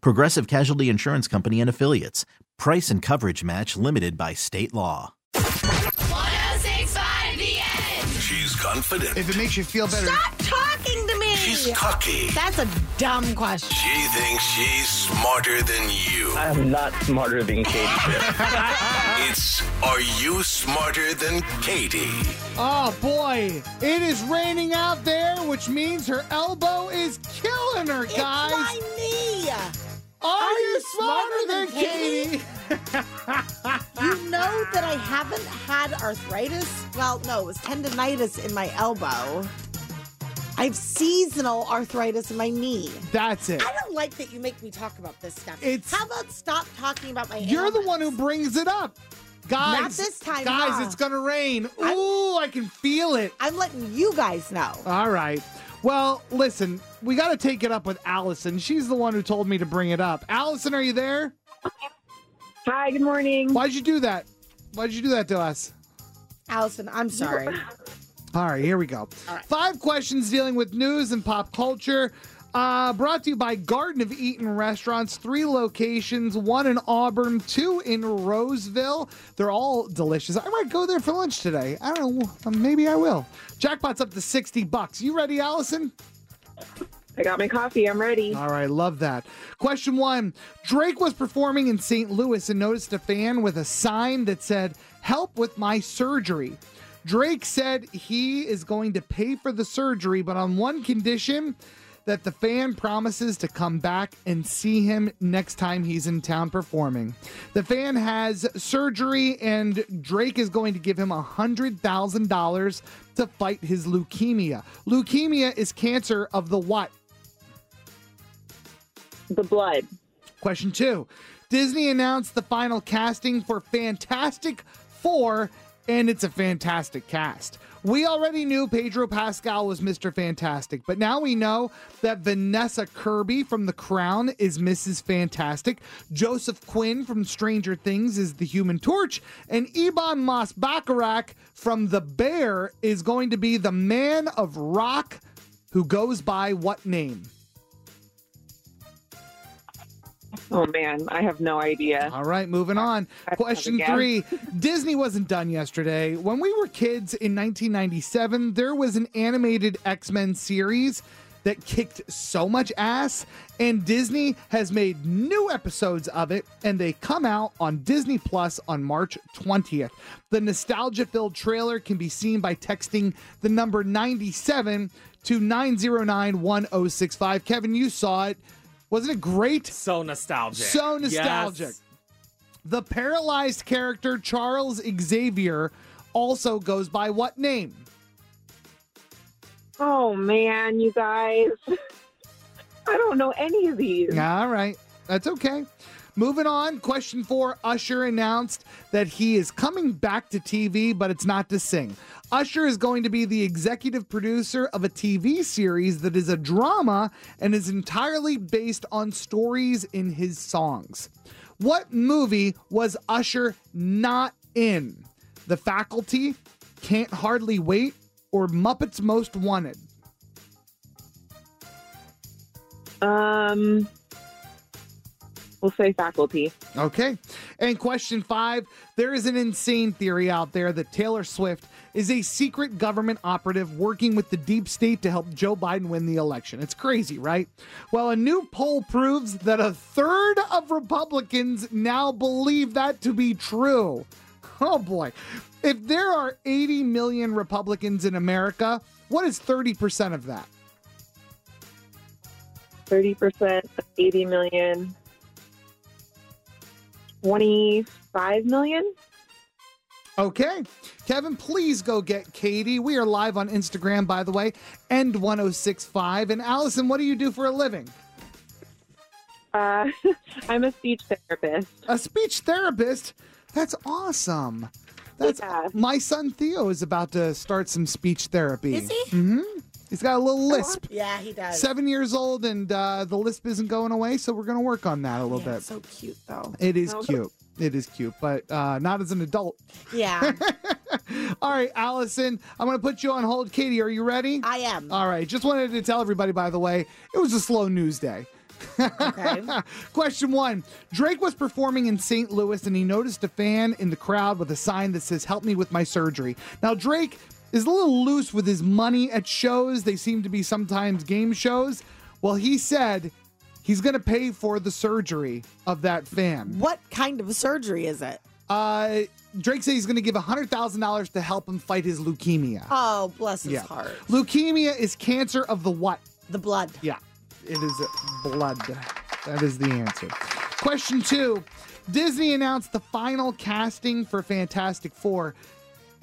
Progressive Casualty Insurance Company and Affiliates. Price and coverage match limited by state law. 1065 The End. She's confident. If it makes you feel better. Stop talking to me. She's cocky. That's a dumb question. She thinks she's smarter than you. I'm not smarter than Katie. It's Are You Smarter Than Katie? Oh boy, it is raining out there, which means her elbow is killing her, guys. It's my knee. Are, you you smarter, than than Katie? You know that I haven't had arthritis? Well, no, it was tendonitis in my elbow. I have seasonal arthritis in my knee. That's it. I don't like that you make me talk about this stuff. It's- How about stop talking about my hands? You're the one who brings it up. Guys, Not this time, guys, huh? it's gonna rain. I'm- Ooh, I can feel it. I'm letting you guys know. All right. Well, listen, we got to take it up with Allison. She's the one who told me to bring it up. Allison, are you there? Hi, good morning. Why'd you do that? Why'd you do that to us? Allison, I'm sorry. All right, here we go. All right. Five questions dealing with news and pop culture. Uh, brought to you by Garden of Eaton Restaurants, three locations, one in Auburn, two in Roseville. They're all delicious. I might go there for lunch today. I don't know. uh, Maybe I will. Jackpot's up to 60 bucks. You ready, Allison? I got my coffee. I'm ready. All right, love that. Question one Drake was performing in St. Louis and noticed a fan with a sign that said, Help with my surgery. Drake said he is going to pay for the surgery, but on one condition that the fan promises to come back and see him next time he's in town performing. The fan has surgery, and Drake is going to give him $100,000 to fight his leukemia. Leukemia is cancer of the what? The blood. Question two Disney announced the final casting for Fantastic Four, and it's a fantastic cast. We already knew Pedro Pascal was Mr. Fantastic, but now we know that Vanessa Kirby from The Crown is Mrs. Fantastic, Joseph Quinn from Stranger Things is the Human Torch, and Ebon Moss-Bachrach from The Bear is going to be the Man of Rock who goes by what name? Oh man, I have no idea. All right, moving on. Question three Disney wasn't done yesterday. When we were kids in 1997, there was an animated X Men series that kicked so much ass, and Disney has made new episodes of it, and they come out on Disney Plus on March 20th. The nostalgia filled trailer can be seen by texting the number 97 to 909 1065. Kevin, you saw it. Wasn't it great? So nostalgic. So nostalgic. Yes. The paralyzed character Charles Xavier also goes by what name? Oh man, you guys. I don't know any of these. All right. That's okay. Moving on. Question four Usher announced that he is coming back to TV, but it's not to sing. Usher is going to be the executive producer of a TV series that is a drama and is entirely based on stories in his songs. What movie was Usher not in? The Faculty, Can't Hardly Wait, or Muppets Most Wanted? Um we'll say faculty. Okay. And question five there is an insane theory out there that Taylor Swift is a secret government operative working with the deep state to help Joe Biden win the election. It's crazy, right? Well, a new poll proves that a third of Republicans now believe that to be true. Oh boy. If there are 80 million Republicans in America, what is 30% of that? 30% of 80 million. 25 million? Okay. Kevin, please go get Katie. We are live on Instagram, by the way, End1065. And Allison, what do you do for a living? Uh, I'm a speech therapist. A speech therapist? That's awesome. That's Yeah. my son Theo is about to start some speech therapy. Is he? hmm He's got a little lisp. Yeah, he does. Seven years old, and uh, the lisp isn't going away, so we're going to work on that a little Yeah, bit. so cute though. It is cute. It is cute, but uh, not as an adult. Yeah, All right, Allison, I'm going to put you on hold. Katie, are you ready? I am. All right, just wanted to tell everybody, by the way, it was a slow news day. Okay. Question one Drake was performing in St. Louis and he noticed a fan in the crowd with a sign that says, Help me with my surgery. Now, Drake is a little loose with his money at shows. They seem to be sometimes game shows. Well, he said he's going to pay for the surgery of that fan. What kind of surgery is it? Uh, Drake said he's going to give $100,000 to help him fight his leukemia. Oh, bless his yeah. heart. Leukemia is cancer of the what? The blood. Yeah, it is blood. That is the answer. Question two Disney announced the final casting for Fantastic Four,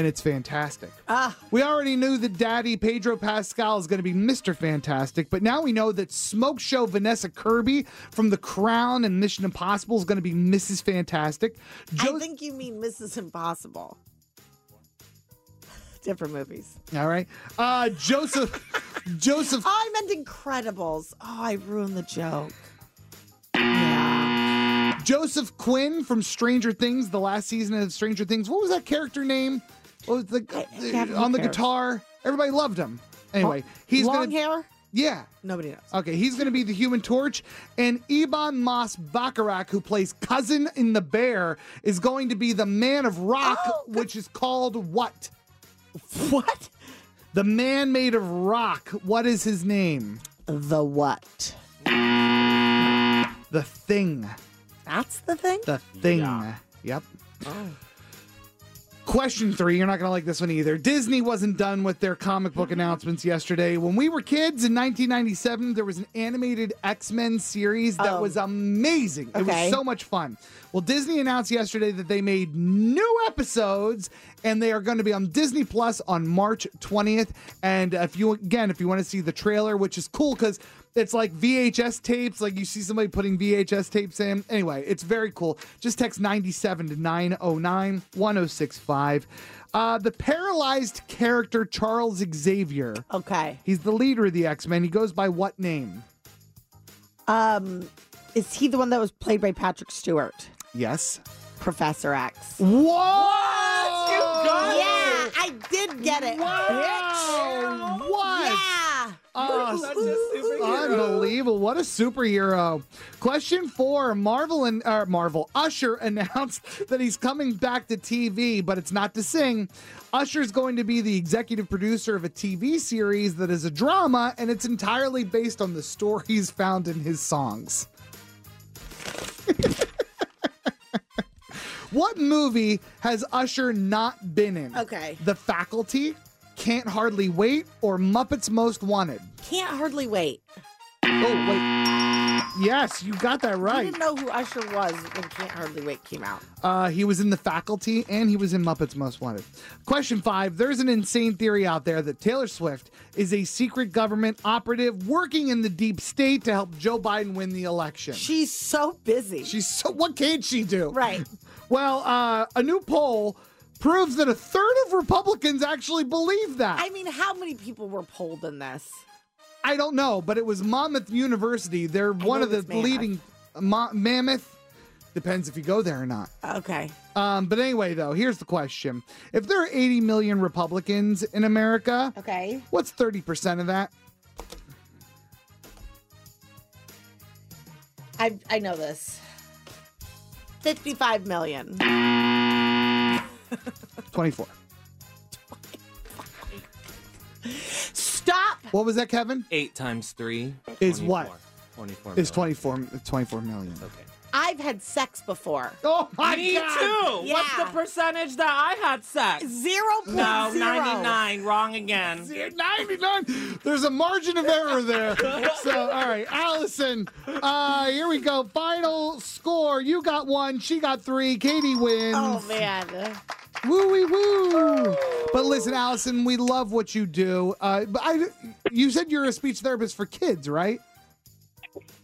and it's fantastic. Ah, We already knew that Daddy Pedro Pascal is going to be Mr. Fantastic, but now we know that Smoke Show Vanessa Kirby from The Crown and Mission Impossible is going to be Mrs. Fantastic. Jo- I think you mean Mrs. Impossible. Different movies. All right. Uh, Joseph. Joseph. Oh, I meant Incredibles. Oh, I ruined the joke. Joseph Quinn from Stranger Things, the last season of Stranger Things. What was that character name? What was the I- I have- who on the cares? guitar? Everybody loved him. Anyway, he's Long gonna hair? yeah. Nobody knows. Okay, he's going to be the Human Torch, and Ebon Moss-Bachrach, who plays cousin in the Bear, is going to be the Man of Rock, Oh, which is called what? What? The Man Made of Rock. What is his name? The what? The Thing. That's the thing? The Thing. Yep. Oh. Question three, you're not going to like this one either. Disney wasn't done with their comic book announcements yesterday. When we were kids in 1997, there was an animated X Men series that Oh. was amazing. It was so much fun. Well, Disney announced yesterday that they made new episodes and they are going to be on Disney Plus on March 20th. And if you, again, if you want to see the trailer, which is cool because it's like VHS tapes, like you see somebody putting VHS tapes in. Anyway, it's very cool. Just text 97 to 909 1065. Uh, the paralyzed character Charles Xavier. Okay. He's the leader of the X Men. He goes by what name? Um, is he the one that was played by Patrick Stewart? Yes. Professor X. What? You got Yeah, I did get it. Wow. What? Yeah. Oh, unbelievable! What a superhero! Question four: Marvel and uh, Marvel Usher announced that he's coming back to TV, but it's not to sing. Usher's going to be the executive producer of a TV series that is a drama, and it's entirely based on the stories found in his songs. what movie has Usher not been in? Okay. The Faculty, Can't Hardly Wait, or Muppets Most Wanted? Can't hardly wait. Oh, wait. Yes, you got that right. I didn't know who Usher was when Can't Hardly Wait came out. Uh, he was in The Faculty and he was in Muppets Most Wanted. Question five There's an insane theory out there that Taylor Swift is a secret government operative working in the deep state to help Joe Biden win the election. She's so busy. She's so, what can't she do? right. Well, uh, a new poll proves that a third of Republicans actually believe that. I mean, how many people were polled in this? I don't know, but it was Monmouth University. They're one of the leading Ma- Mammoth. Depends if you go there or not. Okay. Um, but anyway, though, here's the question: If there are 80 million Republicans in America, Okay. what's 30 percent of that? I I know this. 55 million. 24. Stop. What was that, Kevin? Eight times three Is what? 24 It's million. 24, 24 million. Okay. I've had sex before. Oh my Me God. too. What's the percentage that I had sex? Zero point No, zero. 99. Wrong again. 99. There's a margin of error there. So, all right, Allison, uh, here we go. Final score. You got one. She got three. Katie wins. Oh man. Woo wee woo. But listen, Allison, we love what you do. Uh, but I, you said you're a speech therapist for kids, right?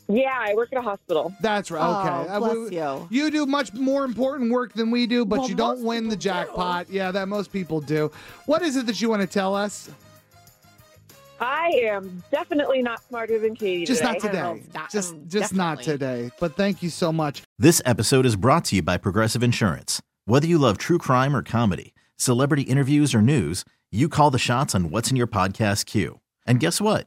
Yeah, I work at a hospital. That's right. Oh, Okay. Uh, bless we- you. You do much more important work than we do, but Well, you don't win the people do. jackpot. Yeah, that most people do. What is it that you want to tell us? I am definitely not smarter than Katie Just today. not today. Not- just um, just not today. But thank you so much. This episode is brought to you by Progressive Insurance. Whether you love true crime or comedy, celebrity interviews or news, you call the shots on what's in your podcast queue. And guess what?